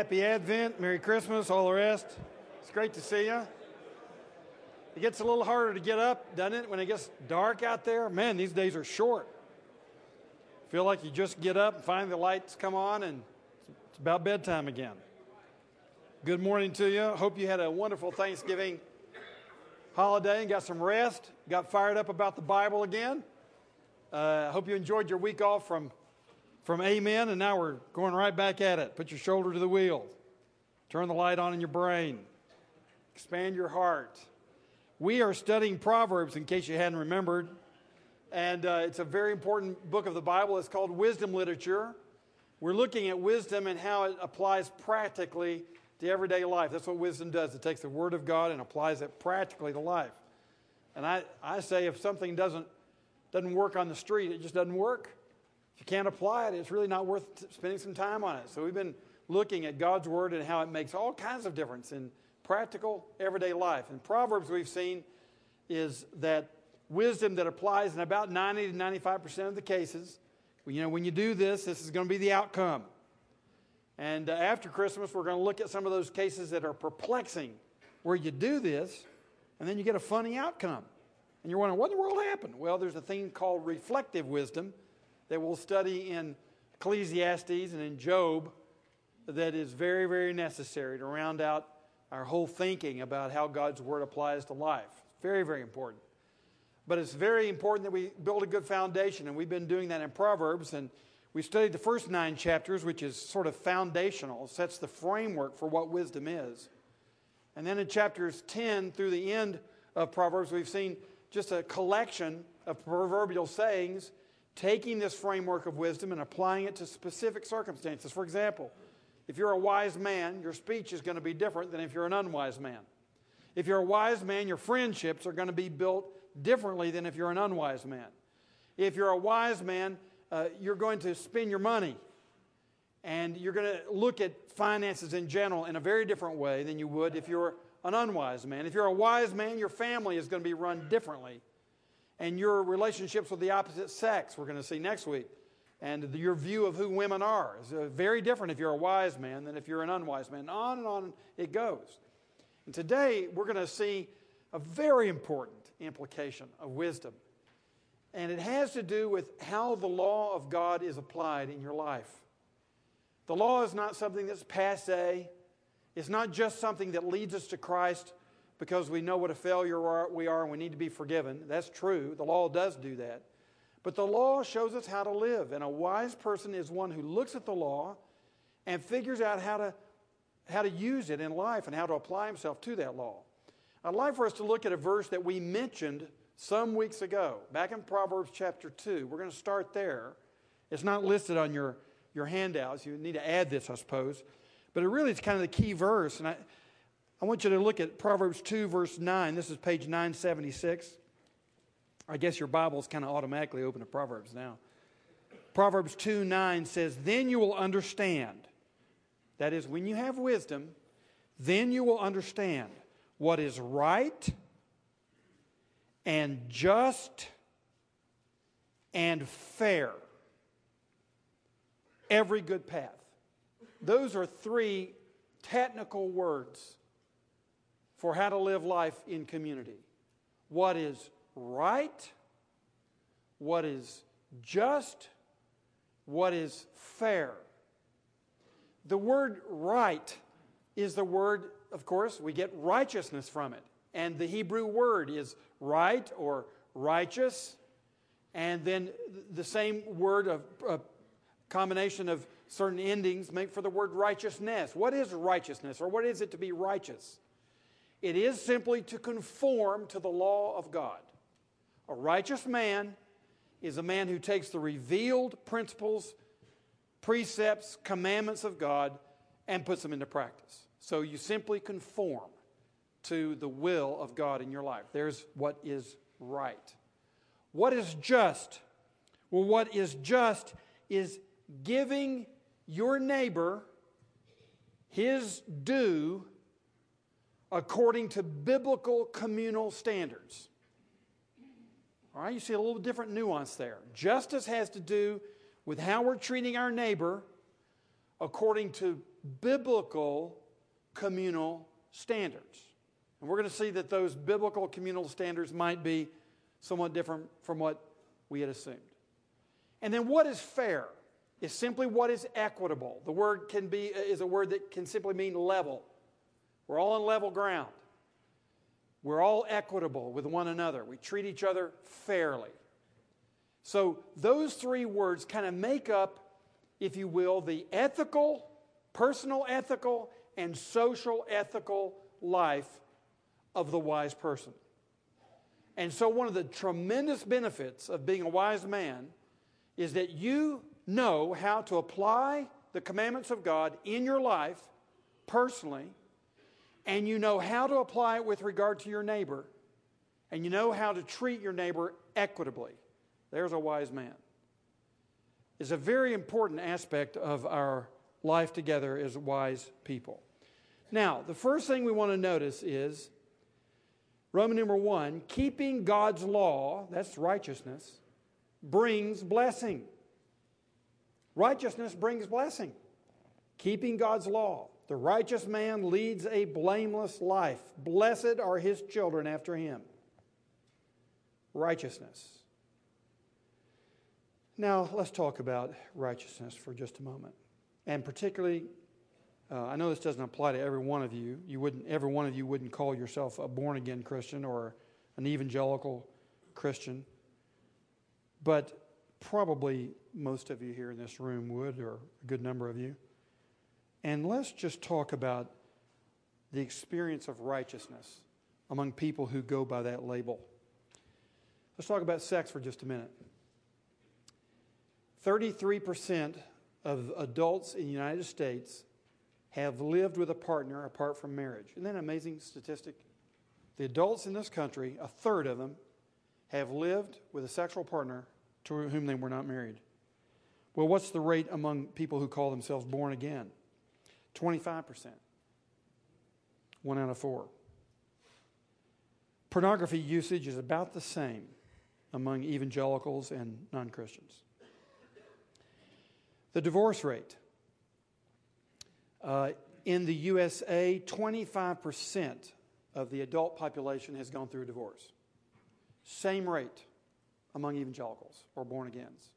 Happy Advent, Merry Christmas, all the rest. It's great to see you. It gets a little harder to get up, doesn't it, when it gets dark out there? Man, these days are short. Feel like you just get up and find the lights come on and it's about bedtime again. Good morning to you. Hope you had a wonderful Thanksgiving holiday and got some rest, got fired up about the Bible again. I uh, hope you enjoyed your week off from from amen, and now we're going right back at it. Put your shoulder to the wheel, turn the light on in your brain, expand your heart. We are studying Proverbs, in case you hadn't remembered, and uh, it's a very important book of the Bible. It's called Wisdom Literature. We're looking at wisdom and how it applies practically to everyday life. That's what wisdom does. It takes the Word of God and applies it practically to life. And I, I say if something doesn't, doesn't work on the street, it just doesn't work. If you can't apply it, it's really not worth spending some time on it. So we've been looking at God's Word and how it makes all kinds of difference in practical, everyday life. And Proverbs we've seen is that wisdom that applies in about 90 to 95% of the cases. You know, when you do this, this is going to be the outcome. And uh, after Christmas, we're going to look at some of those cases that are perplexing, where you do this, and then you get a funny outcome. And you're wondering, what in the world happened? Well, there's a thing called reflective wisdom that we'll study in Ecclesiastes and in Job that is very, very necessary to round out our whole thinking about how God's Word applies to life. Very, very important. But it's very important that we build a good foundation, and we've been doing that in Proverbs. And we studied the first nine chapters, which is sort of foundational, sets the framework for what wisdom is. And then in chapters 10 through the end of Proverbs, we've seen just a collection of proverbial sayings taking this framework of wisdom and applying it to specific circumstances. For example, if you're a wise man, your speech is going to be different than if you're an unwise man. If you're a wise man, your friendships are going to be built differently than if you're an unwise man. If you're a wise man, uh, you're going to spend your money and you're going to look at finances in general in a very different way than you would if you're an unwise man. If you're a wise man, your family is going to be run differently and your relationships with the opposite sex, we're going to see next week. And your view of who women are is uh, very different if you're a wise man than if you're an unwise man. On and on it goes. And today we're going to see a very important implication of wisdom. And it has to do with how the law of God is applied in your life. The law is not something that's passe, it's not just something that leads us to Christ because we know what a failure we are and we need to be forgiven. That's true. The law does do that. But the law shows us how to live. And a wise person is one who looks at the law and figures out how to, how to use it in life and how to apply himself to that law. I'd like for us to look at a verse that we mentioned some weeks ago, back in Proverbs chapter 2. We're going to start there. It's not listed on your, your handouts. You need to add this, I suppose. But it really is kind of the key verse. And I, I want you to look at Proverbs 2, verse 9. This is page 976. I guess your Bible's kind of automatically open to Proverbs now. Proverbs 2 9 says, Then you will understand. That is, when you have wisdom, then you will understand what is right and just and fair. Every good path. Those are three technical words for how to live life in community. What is right, what is just, what is fair. The word right is the word, of course, we get righteousness from it. And the Hebrew word is right or righteous. And then the same word of a combination of certain endings make for the word righteousness. What is righteousness or what is it to be righteous? It is simply to conform to the law of God. A righteous man is a man who takes the revealed principles, precepts, commandments of God and puts them into practice. So you simply conform to the will of God in your life. There's what is right. What is just? Well, what is just is giving your neighbor his due according to biblical communal standards. All right, you see a little different nuance there. Justice has to do with how we're treating our neighbor according to biblical communal standards. And we're going to see that those biblical communal standards might be somewhat different from what we had assumed. And then what is fair is simply what is equitable. The word can be is a word that can simply mean level. We're all on level ground. We're all equitable with one another. We treat each other fairly. So those three words kind of make up, if you will, the ethical, personal ethical, and social ethical life of the wise person. And so, one of the tremendous benefits of being a wise man is that you know how to apply the commandments of God in your life personally, and you know how to apply it with regard to your neighbor, and you know how to treat your neighbor equitably. There's a wise man. It's a very important aspect of our life together as wise people. Now, the first thing we want to notice is Roman number one, keeping God's law, that's righteousness, brings blessing. Righteousness brings blessing. Keeping God's law. The righteous man leads a blameless life. Blessed are his children after him. Righteousness. Now, let's talk about righteousness for just a moment. And particularly uh, I know this doesn't apply to every one of you. You wouldn't, every one of you wouldn't call yourself a born again Christian or an evangelical Christian, but probably most of you here in this room would, or a good number of you. And let's just talk about the experience of righteousness among people who go by that label. Let's talk about sex for just a minute. 33% of adults in the United States have lived with a partner apart from marriage. Isn't that an amazing statistic? The adults in this country, a third of them, have lived with a sexual partner to whom they were not married. Well, what's the rate among people who call themselves born again? 25%. One out of four. Pornography usage is about the same among evangelicals and non Christians. The divorce rate uh, in the USA, 25% of the adult population has gone through a divorce. Same rate among evangelicals or born agains.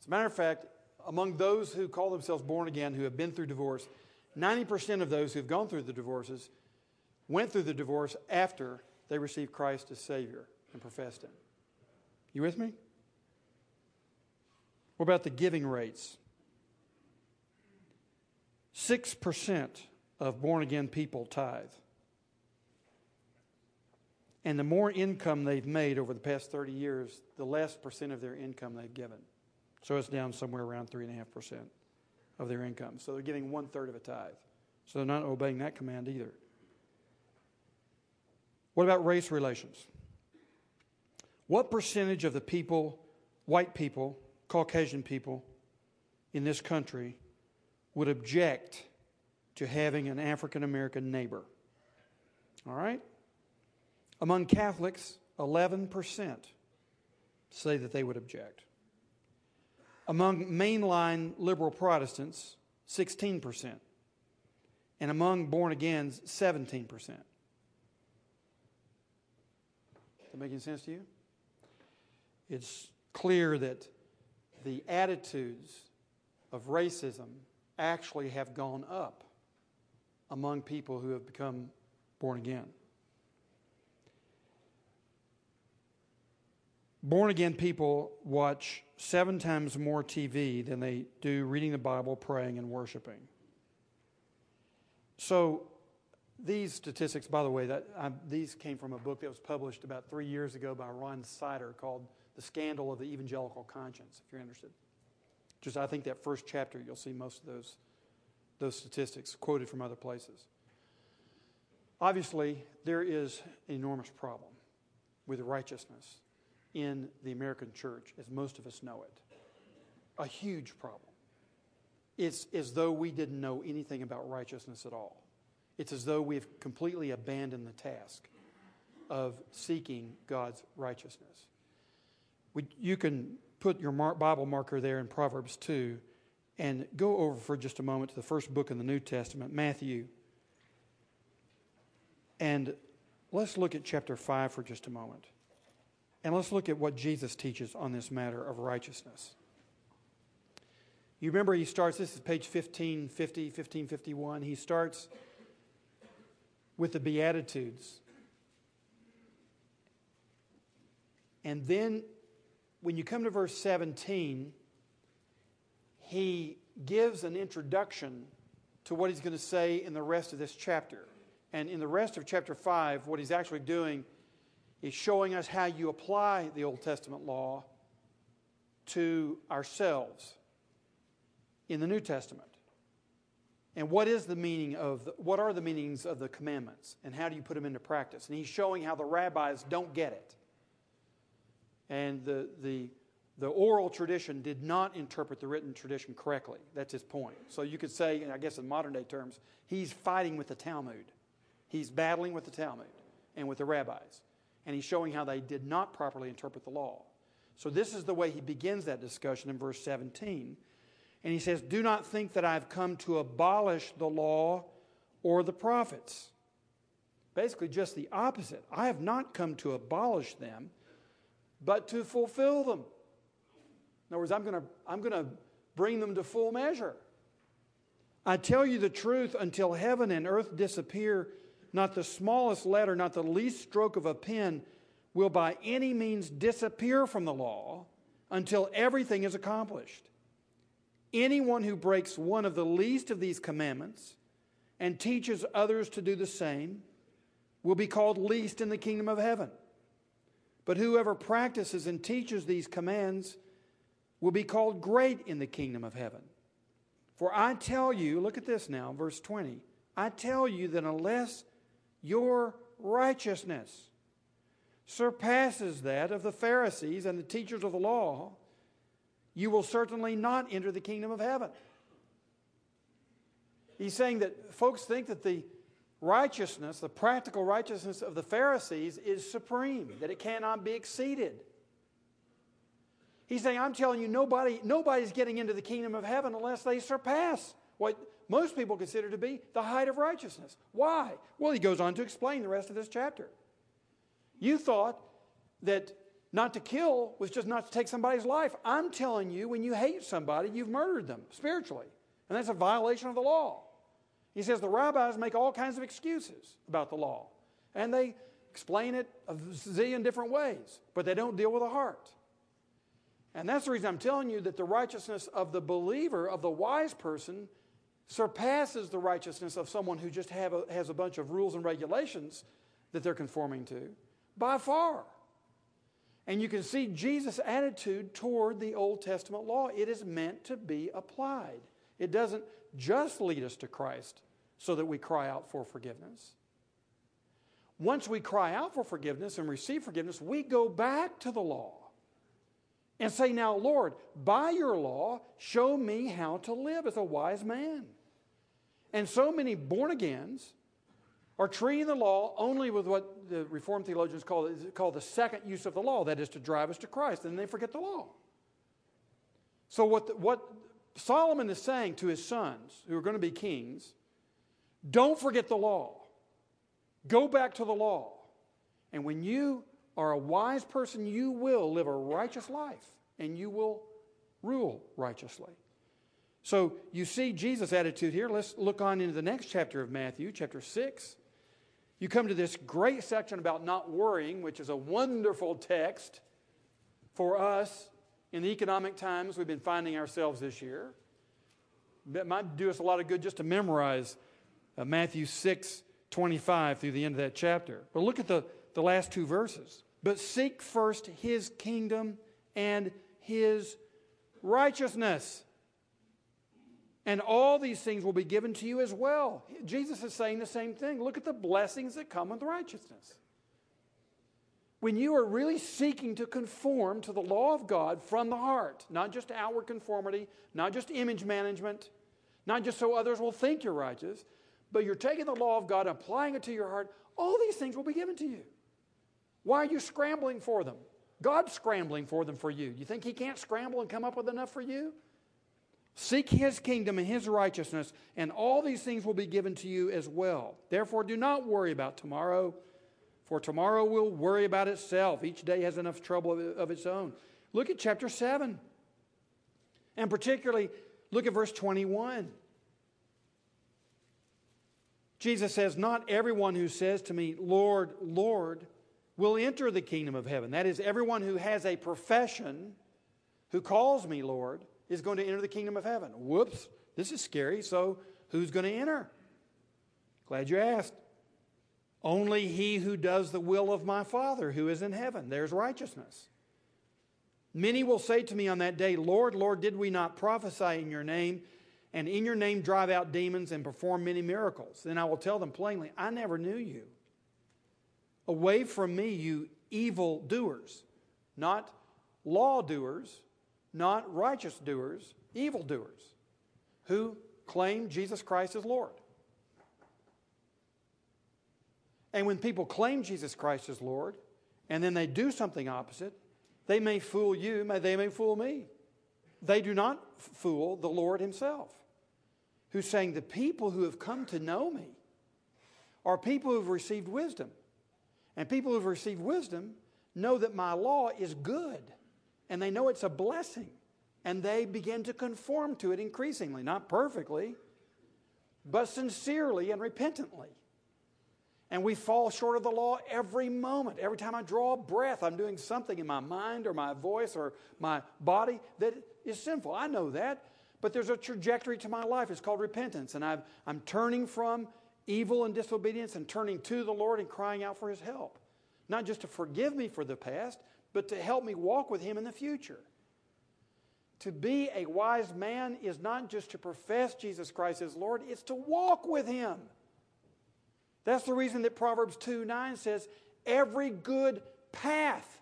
As a matter of fact, among those who call themselves born again who have been through divorce, 90% of those who've gone through the divorces went through the divorce after they received Christ as Savior and professed Him. You with me? What about the giving rates? 6% of born again people tithe. And the more income they've made over the past 30 years, the less percent of their income they've given. So it's down somewhere around 3.5% of their income. So they're giving one third of a tithe. So they're not obeying that command either. What about race relations? What percentage of the people, white people, Caucasian people in this country, would object to having an African American neighbor. All right? Among Catholics, 11% say that they would object. Among mainline liberal Protestants, 16%. And among born agains, 17%. Is that making sense to you? It's clear that the attitudes of racism actually have gone up among people who have become born again. Born again people watch seven times more TV than they do reading the Bible, praying, and worshiping. So, these statistics, by the way, that I, these came from a book that was published about three years ago by Ron Sider called "The Scandal of the Evangelical Conscience." If you're interested. Just I think that first chapter, you'll see most of those, those statistics quoted from other places. Obviously, there is an enormous problem with righteousness in the American church, as most of us know it. A huge problem. It's as though we didn't know anything about righteousness at all. It's as though we've completely abandoned the task of seeking God's righteousness. We, you can put your Bible marker there in Proverbs 2 and go over for just a moment to the first book in the New Testament, Matthew. And let's look at chapter 5 for just a moment. And let's look at what Jesus teaches on this matter of righteousness. You remember he starts, this is page 1550, 1551. He starts with the Beatitudes. And then when you come to verse 17, he gives an introduction to what he's going to say in the rest of this chapter. And in the rest of chapter 5, what he's actually doing is showing us how you apply the Old Testament law to ourselves in the New Testament. And what is the meaning of the, what are the meanings of the commandments and how do you put them into practice? And he's showing how the rabbis don't get it. And the, the, the oral tradition did not interpret the written tradition correctly. That's his point. So you could say, and I guess in modern day terms, he's fighting with the Talmud. He's battling with the Talmud and with the rabbis. And he's showing how they did not properly interpret the law. So this is the way he begins that discussion in verse 17. And he says, Do not think that I've come to abolish the law or the prophets. Basically, just the opposite. I have not come to abolish them, but to fulfill them. In other words, I'm going to I'm going to bring them to full measure. I tell you the truth, until heaven and earth disappear, not the smallest letter, not the least stroke of a pen will by any means disappear from the law until everything is accomplished. Anyone who breaks one of the least of these commandments and teaches others to do the same will be called least in the kingdom of heaven. But whoever practices and teaches these commands will be called great in the kingdom of heaven. For I tell you, look at this now, verse 20. I tell you that unless your righteousness surpasses that of the Pharisees and the teachers of the law, you will certainly not enter the kingdom of heaven. He's saying that folks think that the righteousness, the practical righteousness of the Pharisees, is supreme, that it cannot be exceeded. He's saying, I'm telling you, nobody, nobody's getting into the kingdom of heaven unless they surpass what most people consider to be the height of righteousness. Why? Well, he goes on to explain the rest of this chapter. You thought that not to kill was just not to take somebody's life. I'm telling you, when you hate somebody, you've murdered them spiritually. And that's a violation of the law. He says the rabbis make all kinds of excuses about the law. And they explain it a zillion different ways, but they don't deal with the heart. And that's the reason I'm telling you that the righteousness of the believer, of the wise person, surpasses the righteousness of someone who just a, has a bunch of rules and regulations that they're conforming to by far. And you can see Jesus' attitude toward the Old Testament law. It is meant to be applied. It doesn't just lead us to Christ so that we cry out for forgiveness. Once we cry out for forgiveness and receive forgiveness, we go back to the law and say, Now, Lord, by your law, show me how to live as a wise man. And so many born agains are treating the law only with what the Reformed theologians call, call the second use of the law, that is to drive us to Christ, and they forget the law. So, what, the, what Solomon is saying to his sons, who are going to be kings, don't forget the law. Go back to the law. And when you are a wise person, you will live a righteous life and you will rule righteously. So you see Jesus' attitude here. Let's look on into the next chapter of Matthew, chapter 6. You come to this great section about not worrying, which is a wonderful text for us in the economic times we've been finding ourselves this year. It might do us a lot of good just to memorize uh, Matthew 6 25 through the end of that chapter. But look at the, the last two verses. But seek first his kingdom and his righteousness. And all these things will be given to you as well. Jesus is saying the same thing. Look at the blessings that come with righteousness. When you are really seeking to conform to the law of God from the heart, not just outward conformity, not just image management, not just so others will think you're righteous, but you're taking the law of God, applying it to your heart, all these things will be given to you. Why are you scrambling for them? God's scrambling for them for you. You think He can't scramble and come up with enough for you? Seek his kingdom and his righteousness, and all these things will be given to you as well. Therefore, do not worry about tomorrow, for tomorrow will worry about itself. Each day has enough trouble of its own. Look at chapter 7. And particularly, look at verse 21. Jesus says, Not everyone who says to me, Lord, Lord, will enter the kingdom of heaven. That is, everyone who has a profession, who calls me Lord, is going to enter the kingdom of heaven. Whoops, this is scary. So, who's going to enter? Glad you asked. Only he who does the will of my Father who is in heaven. There's righteousness. Many will say to me on that day, Lord, Lord, did we not prophesy in your name, and in your name drive out demons and perform many miracles? Then I will tell them plainly, I never knew you. Away from me, you evil doers, not law doers, not righteous doers, evil doers, who claim Jesus Christ as Lord. And when people claim Jesus Christ as Lord, and then they do something opposite, they may fool you, may they may fool me. They do not fool the Lord Himself, who's saying, The people who have come to know me are people who have received wisdom. And people who have received wisdom know that my law is good and they know it's a blessing. And they begin to conform to it increasingly, not perfectly, but sincerely and repentantly. And we fall short of the law every moment. Every time I draw a breath, I'm doing something in my mind or my voice or my body that is sinful. I know that. But there's a trajectory to my life. It's called repentance. And i am turning from evil and disobedience and turning to the Lord and crying out for His help. Not just to forgive me for the past, but to help me walk with Him in the future. To be a wise man is not just to profess Jesus Christ as Lord, it's to walk with Him. That's the reason that Proverbs 2 9 says, every good path.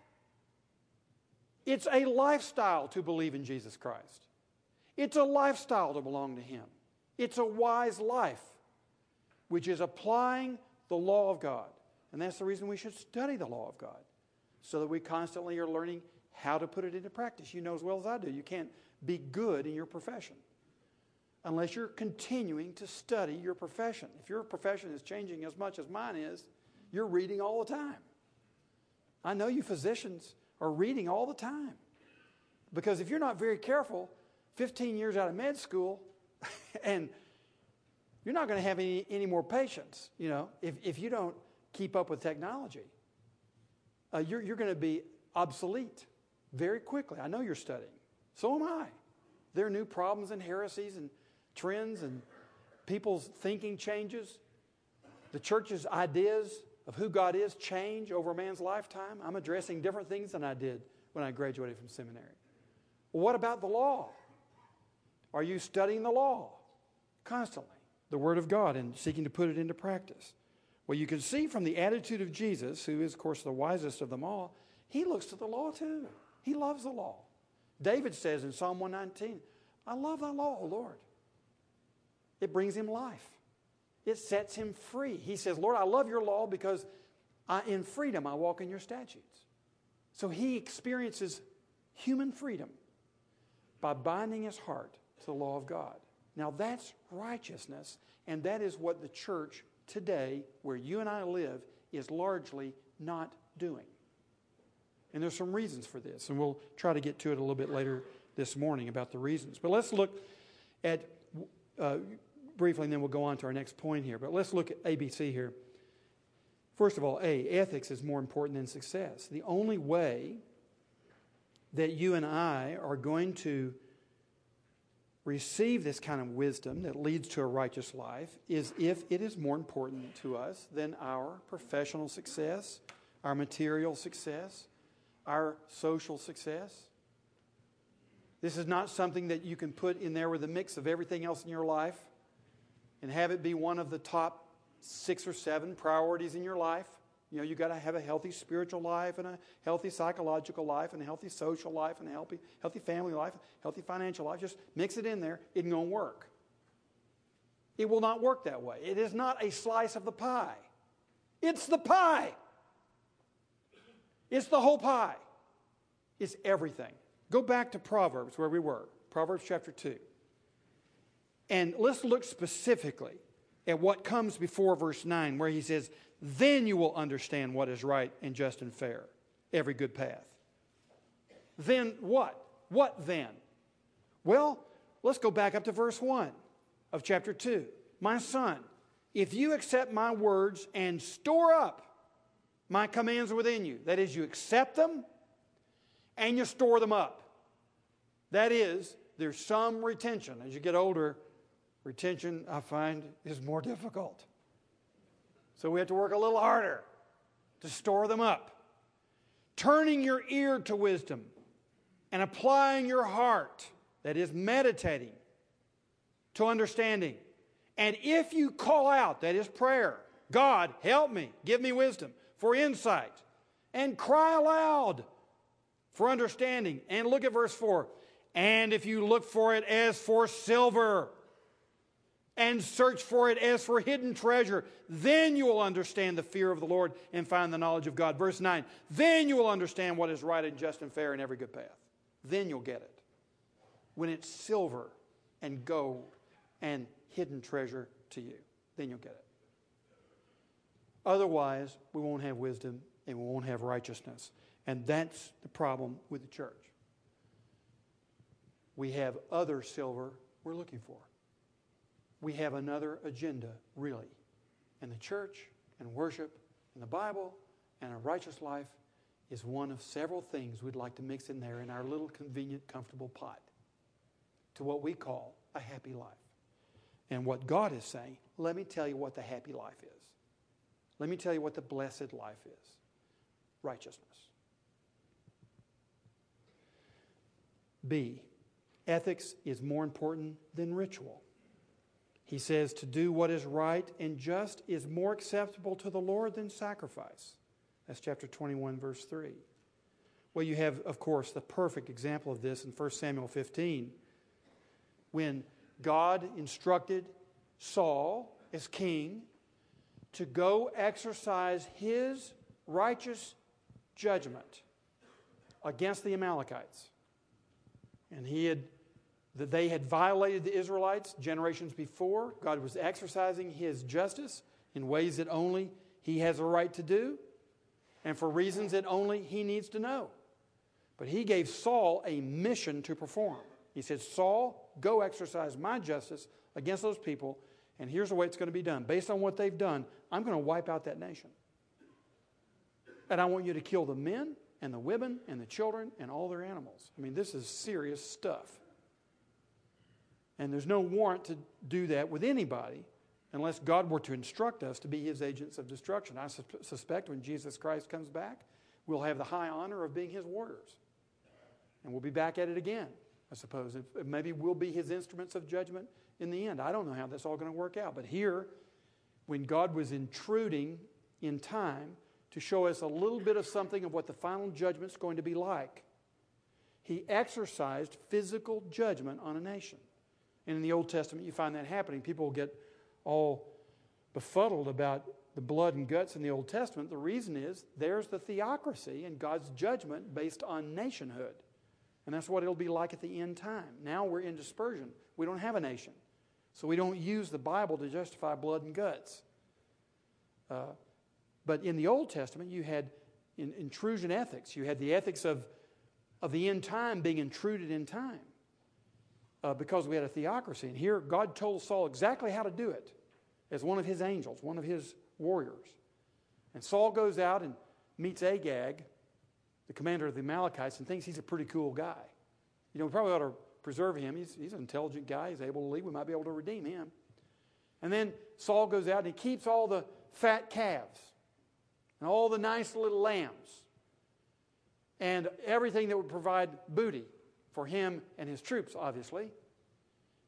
It's a lifestyle to believe in Jesus Christ. It's a lifestyle to belong to Him. It's a wise life, which is applying the law of God. And that's the reason we should study the law of God, so that we constantly are learning how to put it into practice. You know as well as I do, you can't be good in your profession unless you're continuing to study your profession. If your profession is changing as much as mine is, you're reading all the time. I know you physicians are reading all the time. Because if you're not very careful, 15 years out of med school, and you're not going to have any, any more patients, you know, if, if you don't keep up with technology. Uh, you're you're going to be obsolete very quickly. I know you're studying. So am I. There are new problems and heresies and trends, and people's thinking changes. The church's ideas of who God is change over a man's lifetime. I'm addressing different things than I did when I graduated from seminary. What about the law? Are you studying the law constantly? The Word of God and seeking to put it into practice. Well, you can see from the attitude of Jesus, who is, of course, the wisest of them all, he looks to the law too. He loves the law. David says in Psalm 119, I love thy law, O Lord. It brings him life, it sets him free. He says, Lord, I love your law because I, in freedom I walk in your statutes. So he experiences human freedom by binding his heart to the law of God. Now that's righteousness, and that is what the church today, where you and I live, is largely not doing. And there's some reasons for this, and we'll try to get to it a little bit later this morning about the reasons. But let's look at uh, briefly, and then we'll go on to our next point here. But let's look at ABC here. First of all, A, ethics is more important than success. The only way that you and I are going to receive this kind of wisdom that leads to a righteous life is if it is more important to us than our professional success, our material success, our social success. This is not something that you can put in there with a mix of everything else in your life and have it be one of the top six or seven priorities in your life. You know, you got to have a healthy spiritual life and a healthy psychological life and a healthy social life and a healthy, healthy family life, healthy financial life. Just mix it in there. It going to work. It will not work that way. It is not a slice of the pie. It's the pie. It's the whole pie. It's everything. Go back to Proverbs where we were. Proverbs chapter 2. And let's look specifically at what comes before verse 9, where he says, Then you will understand what is right and just and fair, every good path. Then what? What then? Well, let's go back up to verse 1 of chapter 2. My son, if you accept my words and store up my commands within you, that is, you accept them and you store them up. That is, there's some retention. As you get older, retention, I find, is more difficult. So we have to work a little harder to store them up. Turning your ear to wisdom and applying your heart, that is, meditating, to understanding. And if you call out, that is prayer, God, help me, give me wisdom for insight, and cry aloud for understanding. And look at verse 4. And if you look for it as for silver, and search for it as for hidden treasure. Then you will understand the fear of the Lord and find the knowledge of God. Verse 9, then you will understand what is right and just and fair in every good path. Then you'll get it. When it's silver and gold and hidden treasure to you, then you'll get it. Otherwise, we won't have wisdom and we won't have righteousness. And that's the problem with the church. We have other silver we're looking for we have another agenda, really. And the church and worship and the Bible and a righteous life is one of several things we'd like to mix in there in our little convenient, comfortable pot to what we call a happy life. And what God is saying, let me tell you what the happy life is. Let me tell you what the blessed life is righteousness. B, ethics is more important than ritual. He says to do what is right and just is more acceptable to the Lord than sacrifice. That's chapter 21, verse 3. Well, you have, of course, the perfect example of this in 1 Samuel 15 when God instructed Saul as king to go exercise his righteous judgment against the Amalekites. And he had that they had violated the Israelites generations before. God was exercising his justice in ways that only he has a right to do and for reasons that only he needs to know. But he gave Saul a mission to perform. He said, Saul, go exercise my justice against those people, and here's the way it's going to be done. Based on what they've done, I'm going to wipe out that nation. And I want you to kill the men and the women and the children and all their animals. I mean, this is serious stuff. And there's no warrant to do that with anybody unless God were to instruct us to be his agents of destruction. I su- suspect when Jesus Christ comes back, we'll have the high honor of being his warriors. And we'll be back at it again, I suppose. If, maybe we'll be his instruments of judgment in the end. I don't know how that's all going to work out. But here, when God was intruding in time to show us a little bit of something of what the final judgment's going to be like, he exercised physical judgment on a nation. And in the Old Testament, you find that happening. People get all befuddled about the blood and guts in the Old Testament. The reason is there's the theocracy and God's judgment based on nationhood. And that's what it'll be like at the end time. Now we're in dispersion. We don't have a nation. So we don't use the Bible to justify blood and guts. Uh, but in the Old Testament, you had in, intrusion ethics. You had the ethics of, of the end time being intruded in time uh, because we had a theocracy. And here, God told Saul exactly how to do it as one of his angels, one of his warriors. And Saul goes out and meets Agag, the commander of the Amalekites, and thinks he's a pretty cool guy. You know, we probably ought to preserve him. He's, he's an intelligent guy. He's able to lead. We might be able to redeem him. And then Saul goes out and he keeps all the fat calves and all the nice little lambs and everything that would provide booty for him and his troops, obviously.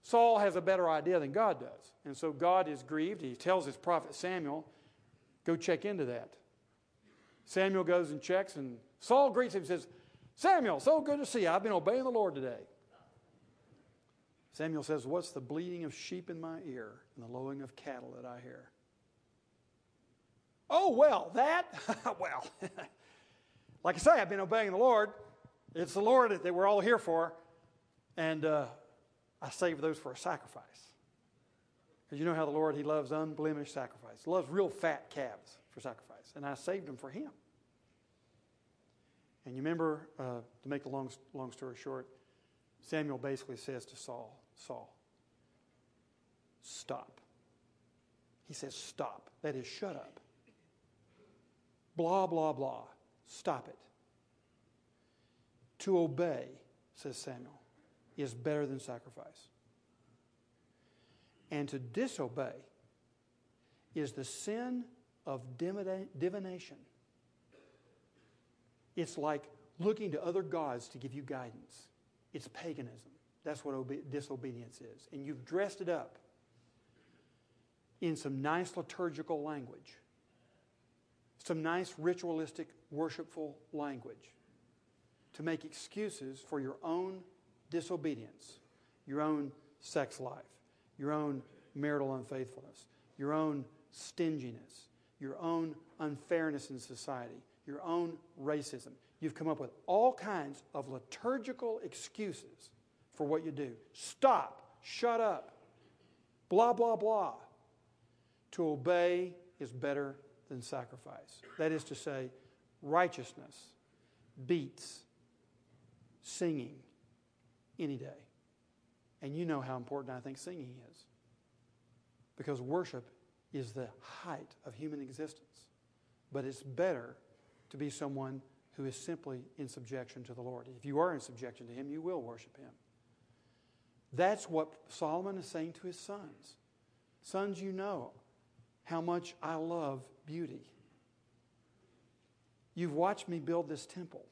Saul has a better idea than God does. And so God is grieved. He tells his prophet Samuel, go check into that. Samuel goes and checks, and Saul greets him and says, Samuel, so good to see you. I've been obeying the Lord today. Samuel says, What's the bleating of sheep in my ear and the lowing of cattle that I hear? Oh, well, that, well, like I say, I've been obeying the Lord. It's the Lord that we're all here for. And uh, I save those for a sacrifice. Because you know how the Lord, He loves unblemished sacrifice. He loves real fat calves for sacrifice. And I saved them for Him. And you remember, uh, to make a long, long story short, Samuel basically says to Saul, Saul, stop. He says, stop. That is, shut up. Blah, blah, blah. Stop it. To obey, says Samuel, is better than sacrifice. And to disobey is the sin of divination. It's like looking to other gods to give you guidance. It's paganism. That's what obe- disobedience is. And you've dressed it up in some nice liturgical language, some nice ritualistic, worshipful language to make excuses for your own disobedience, your own sex life, your own marital unfaithfulness, your own stinginess, your own unfairness in society, your own racism. You've come up with all kinds of liturgical excuses for what you do. Stop, shut up, blah, blah, blah. To obey is better than sacrifice. That is to say, righteousness beats singing any day. And you know how important I think singing is. Because worship is the height of human existence. But it's better to be someone who is simply in subjection to the Lord. If you are in subjection to Him, you will worship Him. That's what Solomon is saying to his sons. Sons, you know how much I love beauty. You've watched me build this temple.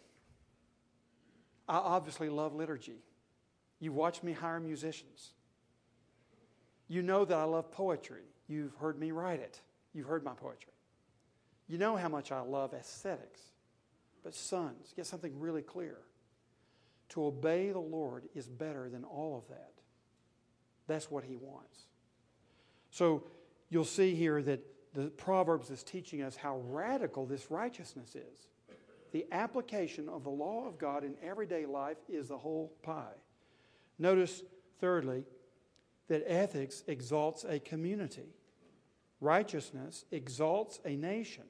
I obviously love liturgy. You've watched me hire musicians. You know that I love poetry. You've heard me write it. You've heard my poetry. You know how much I love aesthetics. But, sons, get something really clear. To obey the Lord is better than all of that. That's what He wants. So, you'll see here that the Proverbs is teaching us how radical this righteousness is. The application of the law of God in everyday life is the whole pie. Notice, thirdly, that ethics exalts a community, righteousness exalts a nation,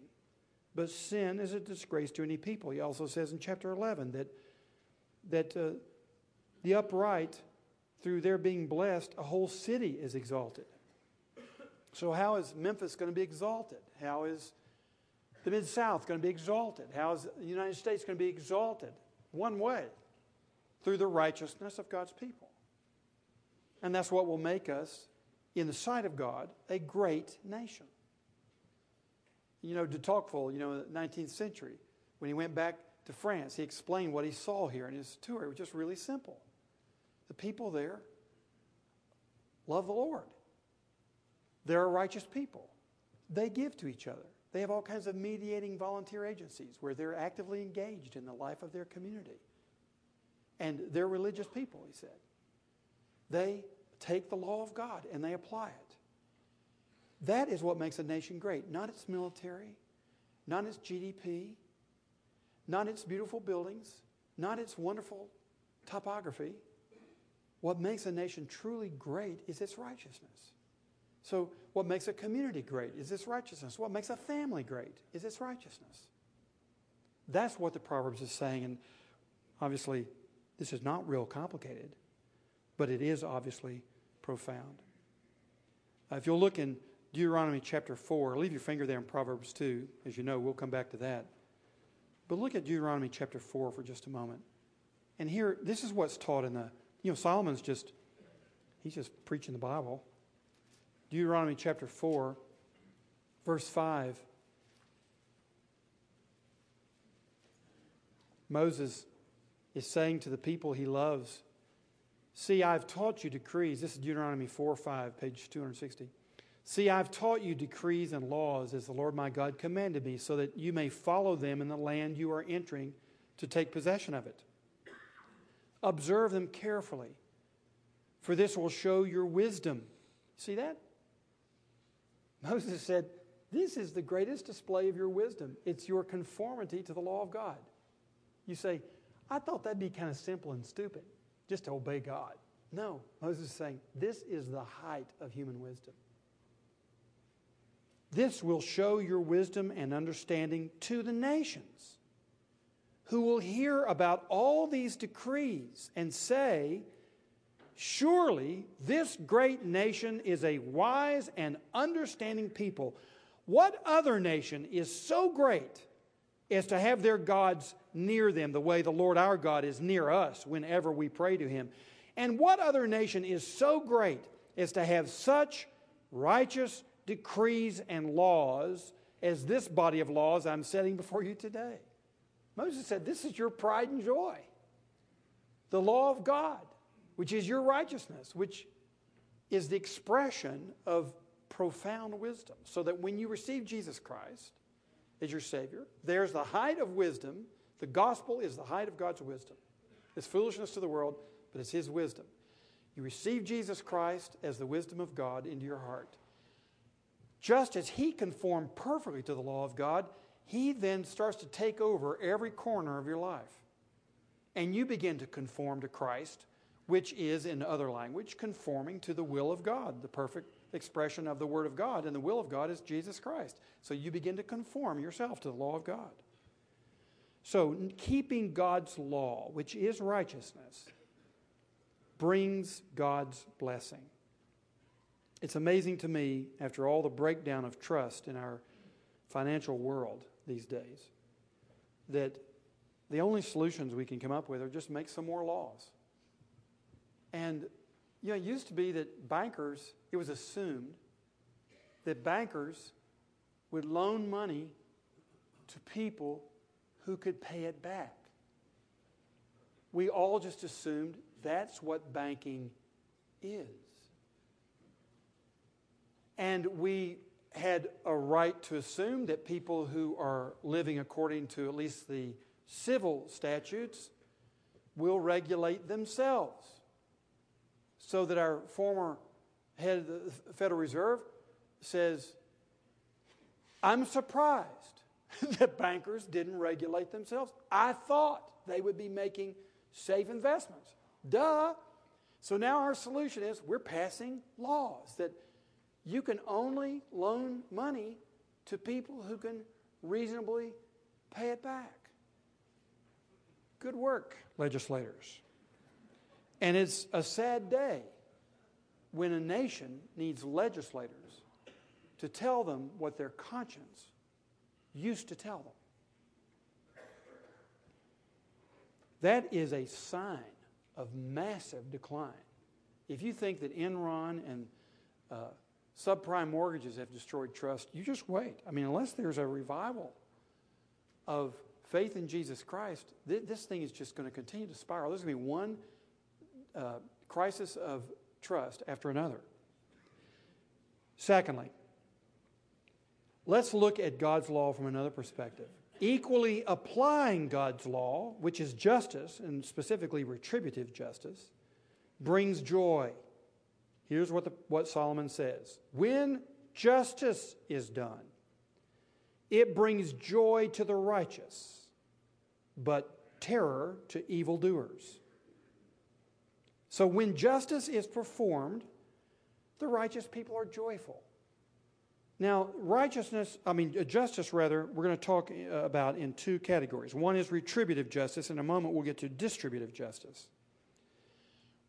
but sin is a disgrace to any people. He also says in chapter 11 that, that uh, the upright, through their being blessed, a whole city is exalted. So, how is Memphis going to be exalted? How is the Mid South going to be exalted? How is the United States going to be exalted? One way through the righteousness of God's people. And that's what will make us, in the sight of God, a great nation. You know, de Tocqueville, you know, in the 19th century, when he went back to France, he explained what he saw here in his tour. It was just really simple. The people there love the Lord. They're a righteous people. They give to each other. They have all kinds of mediating volunteer agencies where they're actively engaged in the life of their community. And they're religious people, he said. They take the law of God and they apply it. That is what makes a nation great, not its military, not its GDP, not its beautiful buildings, not its wonderful topography. What makes a nation truly great is its righteousness. So, what makes a community great is its righteousness. What makes a family great is its righteousness. That's what the Proverbs is saying. And obviously, this is not real complicated, but it is obviously profound. Uh, if you'll look in Deuteronomy chapter 4, leave your finger there in Proverbs 2. As you know, we'll come back to that. But look at Deuteronomy chapter 4 for just a moment. And here, this is what's taught in the, you know, Solomon's just, he's just preaching the Bible. Deuteronomy chapter 4, verse 5. Moses is saying to the people he loves, See, I've taught you decrees. This is Deuteronomy 4 5, page 260. See, I've taught you decrees and laws as the Lord my God commanded me, so that you may follow them in the land you are entering to take possession of it. Observe them carefully, for this will show your wisdom. See that? Moses said, This is the greatest display of your wisdom. It's your conformity to the law of God. You say, I thought that'd be kind of simple and stupid, just to obey God. No, Moses is saying, This is the height of human wisdom. This will show your wisdom and understanding to the nations, who will hear about all these decrees and say, Surely this great nation is a wise and understanding people. What other nation is so great as to have their gods near them the way the Lord our God is near us whenever we pray to him? And what other nation is so great as to have such righteous decrees and laws as this body of laws I'm setting before you today? Moses said, This is your pride and joy. The law of God, which is your righteousness, which is the expression of profound wisdom. So that when you receive Jesus Christ as your Savior, there's the height of wisdom. The gospel is the height of God's wisdom. It's foolishness to the world, but it's His wisdom. You receive Jesus Christ as the wisdom of God into your heart. Just as He conformed perfectly to the law of God, He then starts to take over every corner of your life. And you begin to conform to Christ, which is, in other language, conforming to the will of God, the perfect expression of the Word of God. And the will of God is Jesus Christ. So you begin to conform yourself to the law of God. So, keeping God's law, which is righteousness, brings God's blessing. It's amazing to me, after all the breakdown of trust in our financial world these days, that the only solutions we can come up with are just make some more laws. And, you know, it used to be that bankers, it was assumed that bankers would loan money to people who could pay it back. We all just assumed that's what banking is. And we had a right to assume that people who are living according to at least the civil statutes will regulate themselves. So that our former head of the Federal Reserve says, I'm surprised that bankers didn't regulate themselves. I thought they would be making safe investments. Duh. So now our solution is we're passing laws that you can only loan money to people who can reasonably pay it back. Good work, legislators. And it's a sad day when a nation needs legislators to tell them what their conscience used to tell them. That is a sign of massive decline. If you think that Enron and uh, subprime mortgages have destroyed trust, you just wait. I mean, unless there's a revival of faith in Jesus Christ, th- this thing is just going to continue to spiral. There's going to be one uh, crisis of trust after another. Secondly, let's look at God's law from another perspective. Equally applying God's law, which is justice, and specifically retributive justice, brings joy Here's what, the, what Solomon says When justice is done, it brings joy to the righteous, but terror to evildoers. So when justice is performed, the righteous people are joyful. Now, righteousness, I mean, uh, justice rather, we're going to talk uh, about in two categories. One is retributive justice. In a moment, we'll get to distributive justice.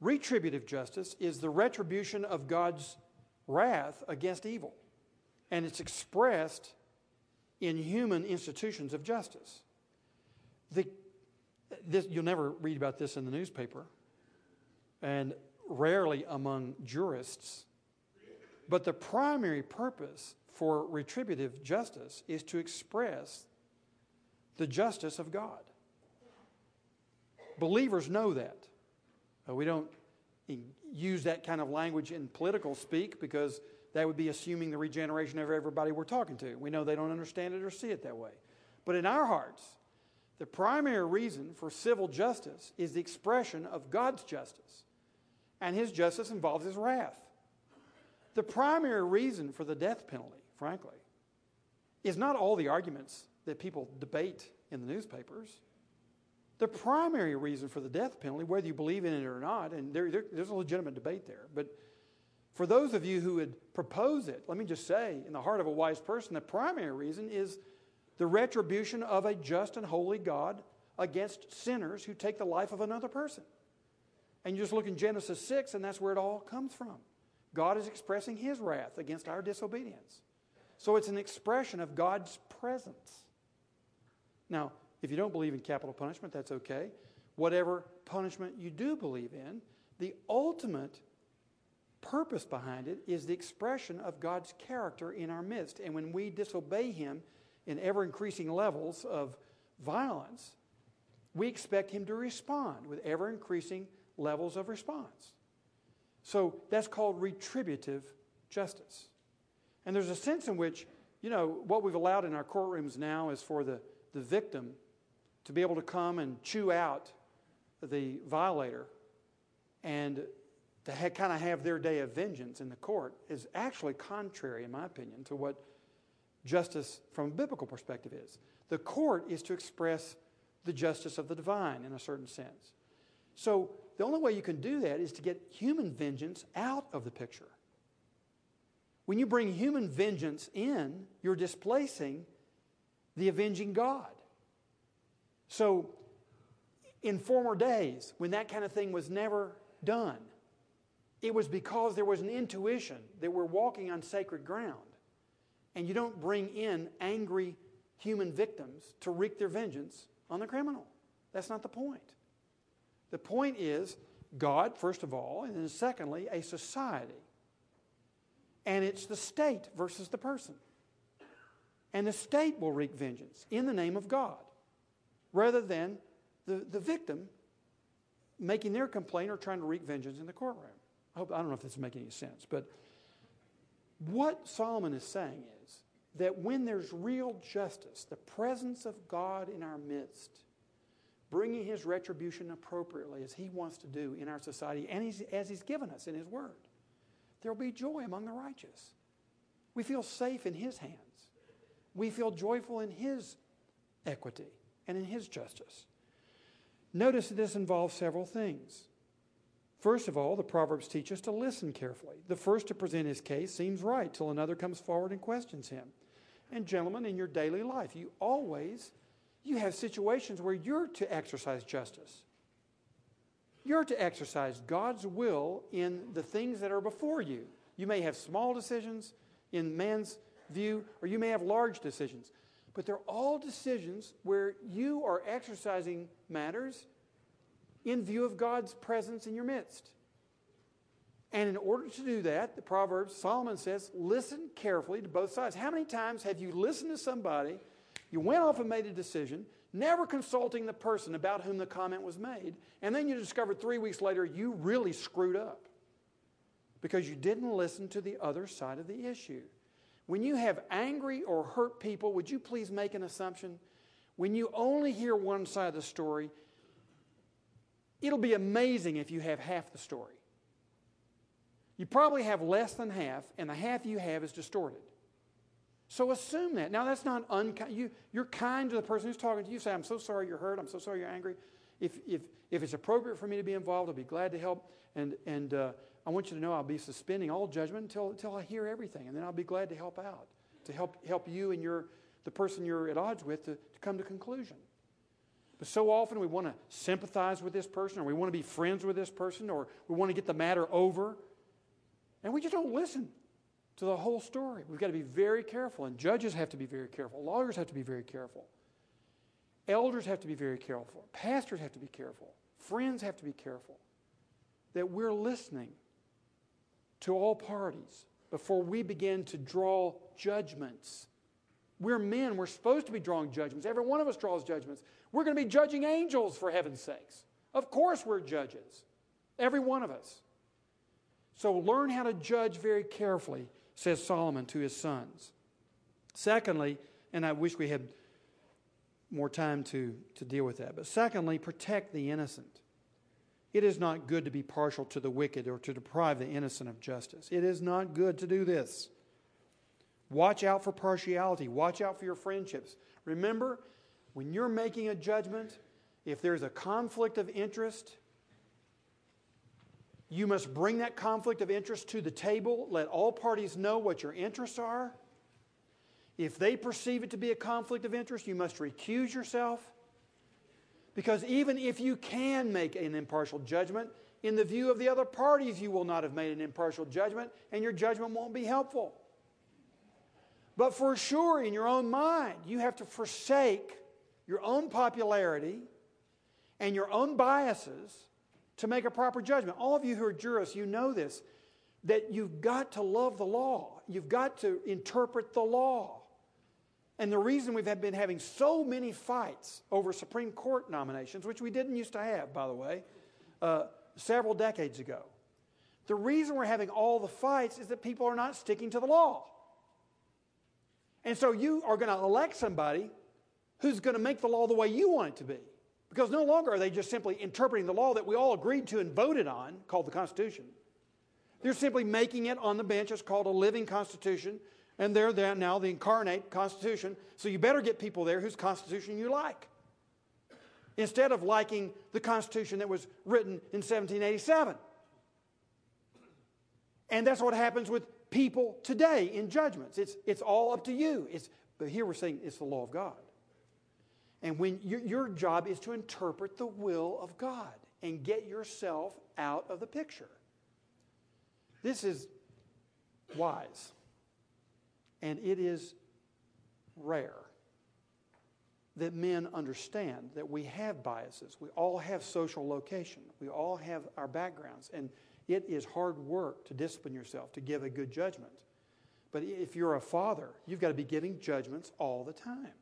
Retributive justice is the retribution of God's wrath against evil, and it's expressed in human institutions of justice. The, this, you'll never read about this in the newspaper, and rarely among jurists. But the primary purpose for retributive justice is to express the justice of God. Believers know that. Uh, we don't use that kind of language in political speak because that would be assuming the regeneration of everybody we're talking to. We know they don't understand it or see it that way. But in our hearts, the primary reason for civil justice is the expression of God's justice. And his justice involves his wrath. The primary reason for the death penalty, frankly, is not all the arguments that people debate in the newspapers. The primary reason for the death penalty, whether you believe in it or not, and there, there, there's a legitimate debate there, but For those of you who would propose it, let me just say, in the heart of a wise person, the primary reason is the retribution of a just and holy God against sinners who take the life of another person. And you just look in Genesis 6, and that's where it all comes from. God is expressing his wrath against our disobedience. So it's an expression of God's presence. Now, if you don't believe in capital punishment, that's okay. Whatever punishment you do believe in, the ultimate purpose behind it is the expression of God's character in our midst. And when we disobey Him in ever increasing levels of violence, we expect Him to respond with ever increasing levels of response. So that's called retributive justice. And there's a sense in which, you know, what we've allowed in our courtrooms now is for the, the victim to be able to come and chew out the violator and to ha- kind of have their day of vengeance in the court is actually contrary, in my opinion, to what justice from a biblical perspective is. The court is to express the justice of the divine in a certain sense. So the only way you can do that is to get human vengeance out of the picture. When you bring human vengeance in, you're displacing the avenging God. So, in former days, when that kind of thing was never done, it was because there was an intuition that we're walking on sacred ground. And you don't bring in angry human victims to wreak their vengeance on the criminal. That's not the point. The point is God, first of all, and then secondly, a society. And it's the state versus the person. And the state will wreak vengeance in the name of God rather than the, the victim making their complaint or trying to wreak vengeance in the courtroom. I, hope, I don't know if this is making any sense, but what Solomon is saying is that when there's real justice, the presence of God in our midst, bringing his retribution appropriately as he wants to do in our society and he's, as he's given us in his word, there will be joy among the righteous. We feel safe in his hands. We feel joyful in his equity and in his justice. Notice that this involves several things. First of all, the Proverbs teach us to listen carefully. The first to present his case seems right till another comes forward and questions him. And gentlemen, in your daily life, you always you have situations where you're to exercise justice. You're to exercise God's will in the things that are before you. You may have small decisions in man's view, or you may have large decisions. But they're all decisions where you are exercising matters in view of God's presence in your midst. And in order to do that, the Proverbs, Solomon says, listen carefully to both sides. How many times have you listened to somebody you went off and made a decision, never consulting the person about whom the comment was made, and then you discovered three weeks later you really screwed up because you didn't listen to the other side of the issue. When you have angry or hurt people, would you please make an assumption? When you only hear one side of the story, it'll be amazing if you have half the story. You probably have less than half, and the half you have is distorted. So assume that. Now, that's not unkind. You, you're kind to the person who's talking to you. Say, I'm so sorry you're hurt. I'm so sorry you're angry. If, if, if it's appropriate for me to be involved, I'll be glad to help. And, and uh, I want you to know I'll be suspending all judgment until, until I hear everything. And then I'll be glad to help out, to help, help you and your, the person you're at odds with to, to come to conclusion. But so often we want to sympathize with this person, or we want to be friends with this person, or we want to get the matter over. And we just don't listen to the whole story. We've got to be very careful, and judges have to be very careful, lawyers have to be very careful, elders have to be very careful, pastors have to be careful, friends have to be careful that we're listening to all parties before we begin to draw judgments. We're men, we're supposed to be drawing judgments. Every one of us draws judgments. We're going to be judging angels, for heaven's sakes. Of course, we're judges, every one of us. So learn how to judge very carefully says Solomon to his sons. Secondly, and I wish we had more time to, to deal with that, but secondly, protect the innocent. It is not good to be partial to the wicked or to deprive the innocent of justice. It is not good to do this. Watch out for partiality. Watch out for your friendships. Remember, when you're making a judgment, if there's a conflict of interest, You must bring that conflict of interest to the table. Let all parties know what your interests are. If they perceive it to be a conflict of interest, you must recuse yourself. Because even if you can make an impartial judgment, in the view of the other parties, you will not have made an impartial judgment, and your judgment won't be helpful. But for sure, in your own mind, you have to forsake your own popularity and your own biases to make a proper judgment. All of you who are jurists, you know this that you've got to love the law, you've got to interpret the law. And the reason we've been having so many fights over Supreme Court nominations, which we didn't used to have, by the way, uh, several decades ago, the reason we're having all the fights is that people are not sticking to the law. And so you are going to elect somebody who's going to make the law the way you want it to be. Because no longer are they just simply interpreting the law that we all agreed to and voted on, called the Constitution. They're simply making it on the bench. It's called a living Constitution. And they're there now, the incarnate Constitution. So you better get people there whose Constitution you like. Instead of liking the Constitution that was written in 1787. And that's what happens with people today in judgments. It's, it's all up to you. It's, but here we're saying it's the law of God. And when your, your job is to interpret the will of God and get yourself out of the picture. This is wise. And it is rare that men understand that we have biases. We all have social location. We all have our backgrounds. And it is hard work to discipline yourself to give a good judgment. But if you're a father, you've got to be giving judgments all the time.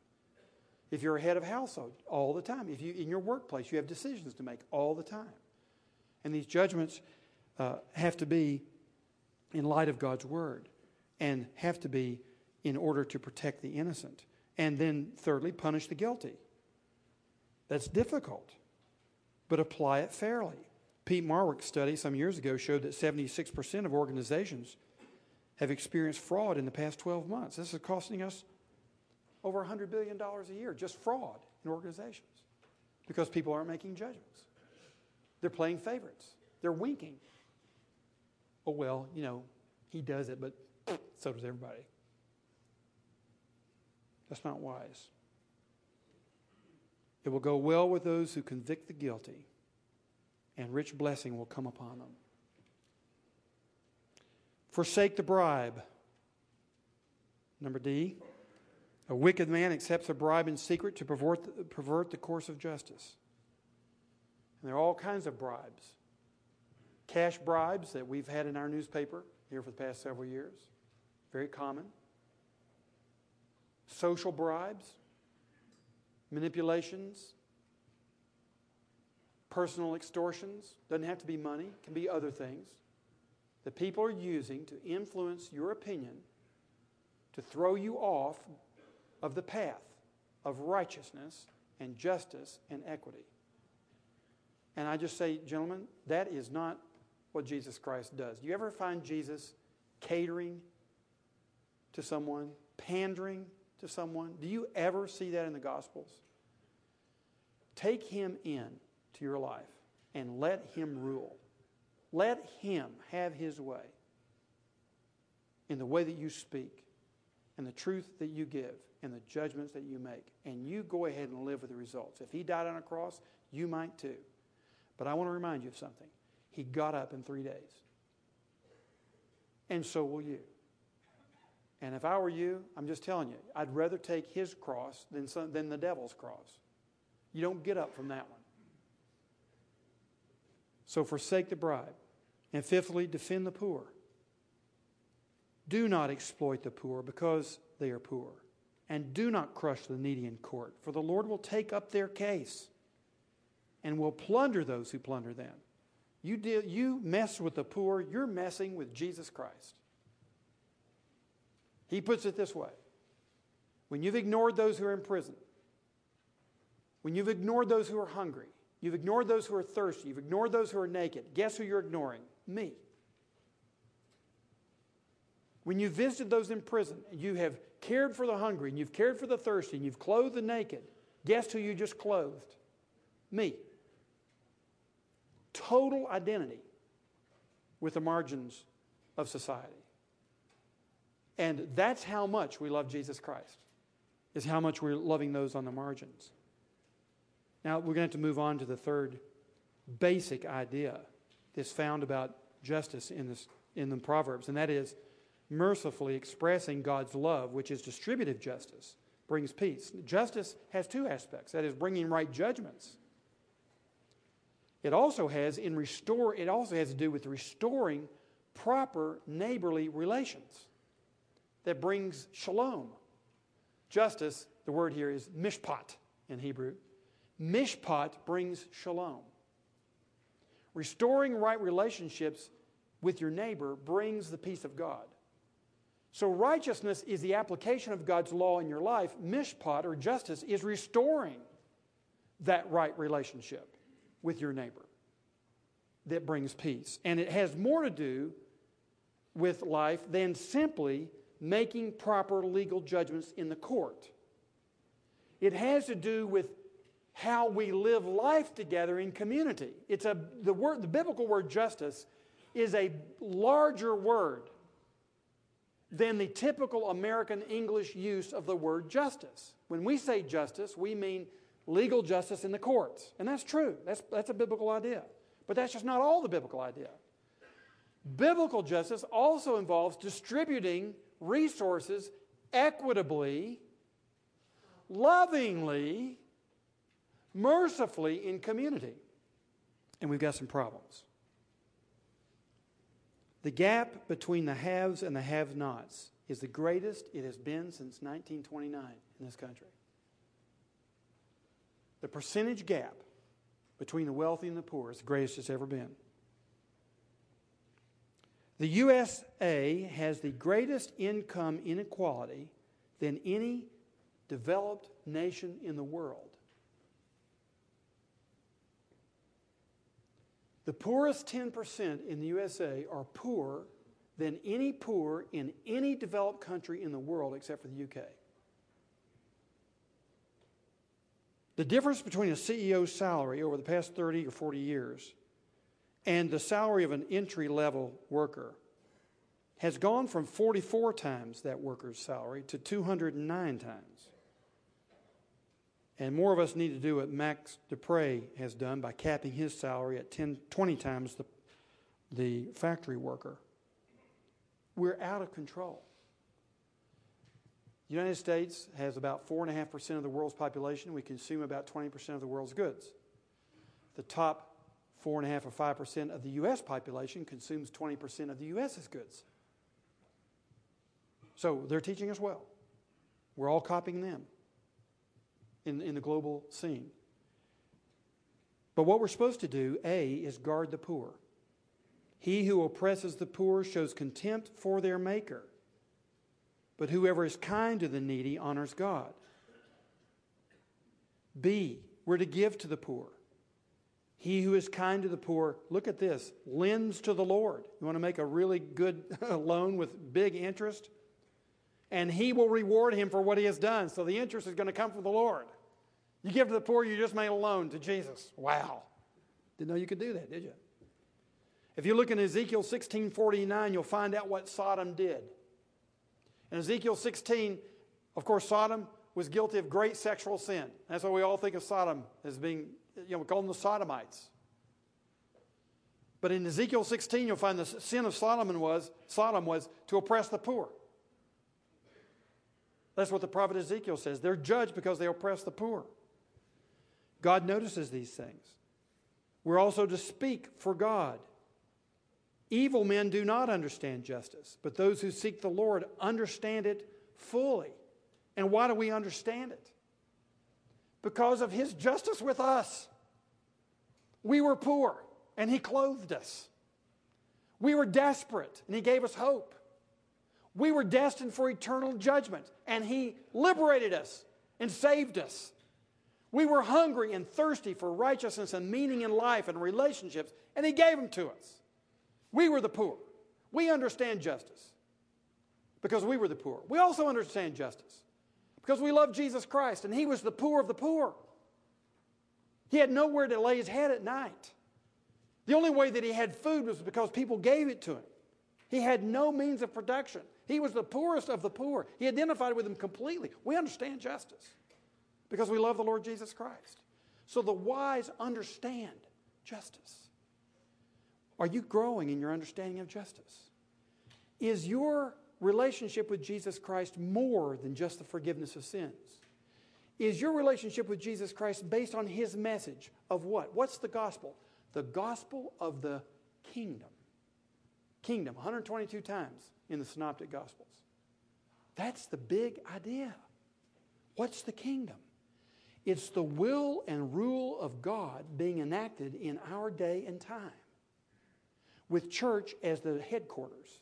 If you're a head of household, all the time. If you in your workplace, you have decisions to make all the time. And these judgments uh, have to be in light of God's word and have to be in order to protect the innocent. And then, thirdly, punish the guilty. That's difficult, but apply it fairly. Peat Marwick's study some years ago showed that 76% of organizations have experienced fraud in the past 12 months. This is costing us over $100 billion a year, just fraud in organizations, because people aren't making judgments. They're playing favorites, they're winking. Oh, well, you know, he does it, but so does everybody. That's not wise. It will go well with those who convict the guilty and rich blessing will come upon them. Forsake the bribe. Number D. A wicked man accepts a bribe in secret to pervert, pervert the course of justice. And there are all kinds of bribes. Cash bribes that we've had in our newspaper here for the past several years, very common. Social bribes, manipulations, personal extortions. Doesn't have to be money, can be other things that people are using to influence your opinion, to throw you off of the path of righteousness and justice and equity. And I just say, gentlemen, that is not what Jesus Christ does. Do you ever find Jesus catering to someone, pandering to someone? Do you ever see that in the Gospels? Take him in to your life and let Him rule. Let Him have His way in the way that you speak, and the truth that you give, and the judgments that you make. And you go ahead and live with the results. If He died on a cross, you might too. But I want to remind you of something. He got up in three days. And so will you. And if I were you, I'm just telling you, I'd rather take his cross than, some, than the devil's cross. You don't get up from that one. So forsake the bribe. And fifthly, defend the poor. Do not exploit the poor because they are poor. And do not crush the needy in court, for the Lord will take up their case and will plunder those who plunder them. You, deal, you mess with the poor, you're messing with Jesus Christ. He puts it this way when you've ignored those who are in prison, when you've ignored those who are hungry, You've ignored those who are thirsty. You've ignored those who are naked. Guess who you're ignoring? Me. When you visited those in prison, you have cared for the hungry, and you've cared for the thirsty, and you've clothed the naked. Guess who you just clothed? Me. Total identity. with the margins of society. And that's how much we love Jesus Christ, is how much we're loving those on the margins. Now, we're going to have to move on to the third basic idea that's found about justice in, this, in the Proverbs, and that is mercifully expressing God's love, which is distributive justice, brings peace. Justice has two aspects that is, bringing right judgments. It also has in restore it also has to do with restoring proper neighborly relations that brings shalom. Justice, the word here is mishpat in Hebrew. Mishpat brings shalom. Restoring right relationships with your neighbor brings the peace of God. So, righteousness is the application of God's law in your life. Mishpat, or justice, is restoring that right relationship with your neighbor that brings peace. And it has more to do with life than simply making proper legal judgments in the court. It has to do with how we live life together in community. It's a the word the biblical word justice is a larger word than the typical American English use of the word justice. When we say justice, we mean legal justice in the courts. And that's true. That's, that's a biblical idea. But that's just not all the biblical idea. Biblical justice also involves distributing resources equitably, lovingly, mercifully in community. And we've got some problems. The gap between the haves and the have nots is the greatest it has been since 1929 in this country. The percentage gap between the wealthy and the poor is the greatest it's ever been. The USA has the greatest income inequality than any developed nation in the world. The poorest 10% in the USA are poorer than any poor in any developed country in the world except for the UK. The difference between a CEO's salary over the past 30 or 40 years and the salary of an entry level worker has gone from 44 times that worker's salary to 209 times. And more of us need to do what Max De Pree has done by capping his salary at 10, 20 times the, the factory worker. We're out of control. The United States has about 4.5% of the world's population. We consume about 20% of the world's goods. The top four and a half or five percent of the U.S. population consumes 20 percent of the U.S.'s goods. So they're teaching us well. We're all copying them in, in the global scene. But what we're supposed to do, A, is guard the poor. He who oppresses the poor shows contempt for their maker. But whoever is kind to the needy honors God. B, we're to give to the poor. He who is kind to the poor, look at this, lends to the Lord. You want to make a really good loan with big interest? And he will reward him for what he has done. So the interest is going to come from the Lord. You give to the poor, you just made a loan to Jesus. Wow. Didn't know you could do that, did you? If you look in Ezekiel 16 49, you'll find out what Sodom did. In Ezekiel 16, of course, Sodom was guilty of great sexual sin. That's why we all think of Sodom as being you know, we call them the Sodomites. But in Ezekiel 16, you'll find the sin of Solomon was, Sodom was to oppress the poor. That's what the prophet Ezekiel says. They're judged because they oppress the poor. God notices these things. We're also to speak for God. Evil men do not understand justice, but those who seek the Lord understand it fully. And why do we understand it? because of his justice with us. We were poor, and he clothed us. We were desperate, and he gave us hope. We were destined for eternal judgment, and he liberated us and saved us. We were hungry and thirsty for righteousness and meaning in life and relationships, and he gave them to us. We were the poor. We understand justice because we were the poor. We also understand justice because we love Jesus Christ, and he was the poor of the poor. He had nowhere to lay his head at night. The only way that he had food was because people gave it to him. He had no means of production. He was the poorest of the poor. He identified with them completely. We understand justice because we love the Lord Jesus Christ. So the wise understand justice. Are you growing in your understanding of justice? Is your relationship with Jesus Christ more than just the forgiveness of sins? Is your relationship with Jesus Christ based on his message of what? What's the gospel? The gospel of the kingdom. Kingdom, 122 times in the Synoptic Gospels. That's the big idea. What's the kingdom? It's the will and rule of God being enacted in our day and time, with church as the headquarters.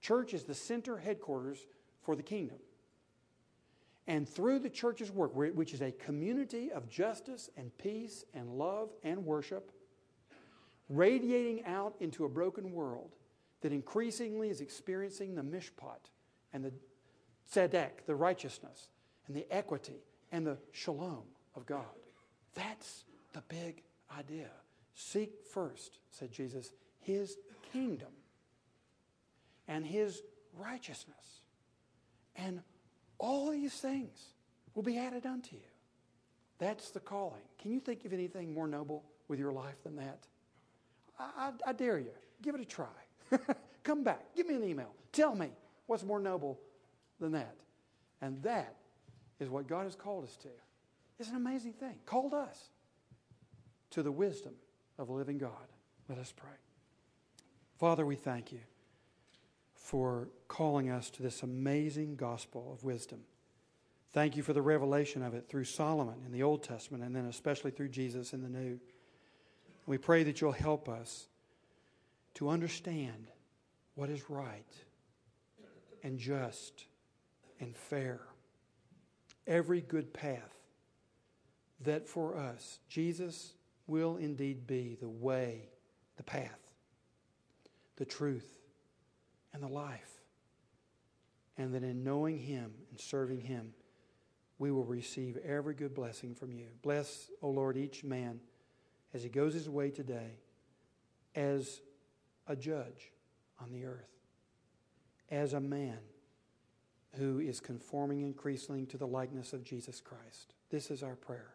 Church is the center headquarters for the kingdom. And through the church's work, which is a community of justice and peace and love and worship, radiating out into a broken world that increasingly is experiencing the mishpat and the tzedek, the righteousness, and the equity and the shalom of God. That's the big idea. Seek first, said Jesus, his kingdom and his righteousness. And all these things will be added unto you. That's the calling. Can you think of anything more noble with your life than that? I, I, I dare you. Give it a try. Come back. Give me an email. Tell me what's more noble than that. And that is what God has called us to. It's an amazing thing. Called us to the wisdom of a living God. Let us pray. Father, we thank you for calling us to this amazing gospel of wisdom. Thank you for the revelation of it through Solomon in the Old Testament and then especially through Jesus in the New. We pray that you'll help us to understand what is right and just and fair. Every good path that for us, Jesus will indeed be the way, the path, the truth, and the life. And that in knowing Him and serving Him, we will receive every good blessing from you. Bless, O Lord, each man as he goes his way today as a judge on the earth, as a man who is conforming increasingly to the likeness of Jesus Christ. This is our prayer.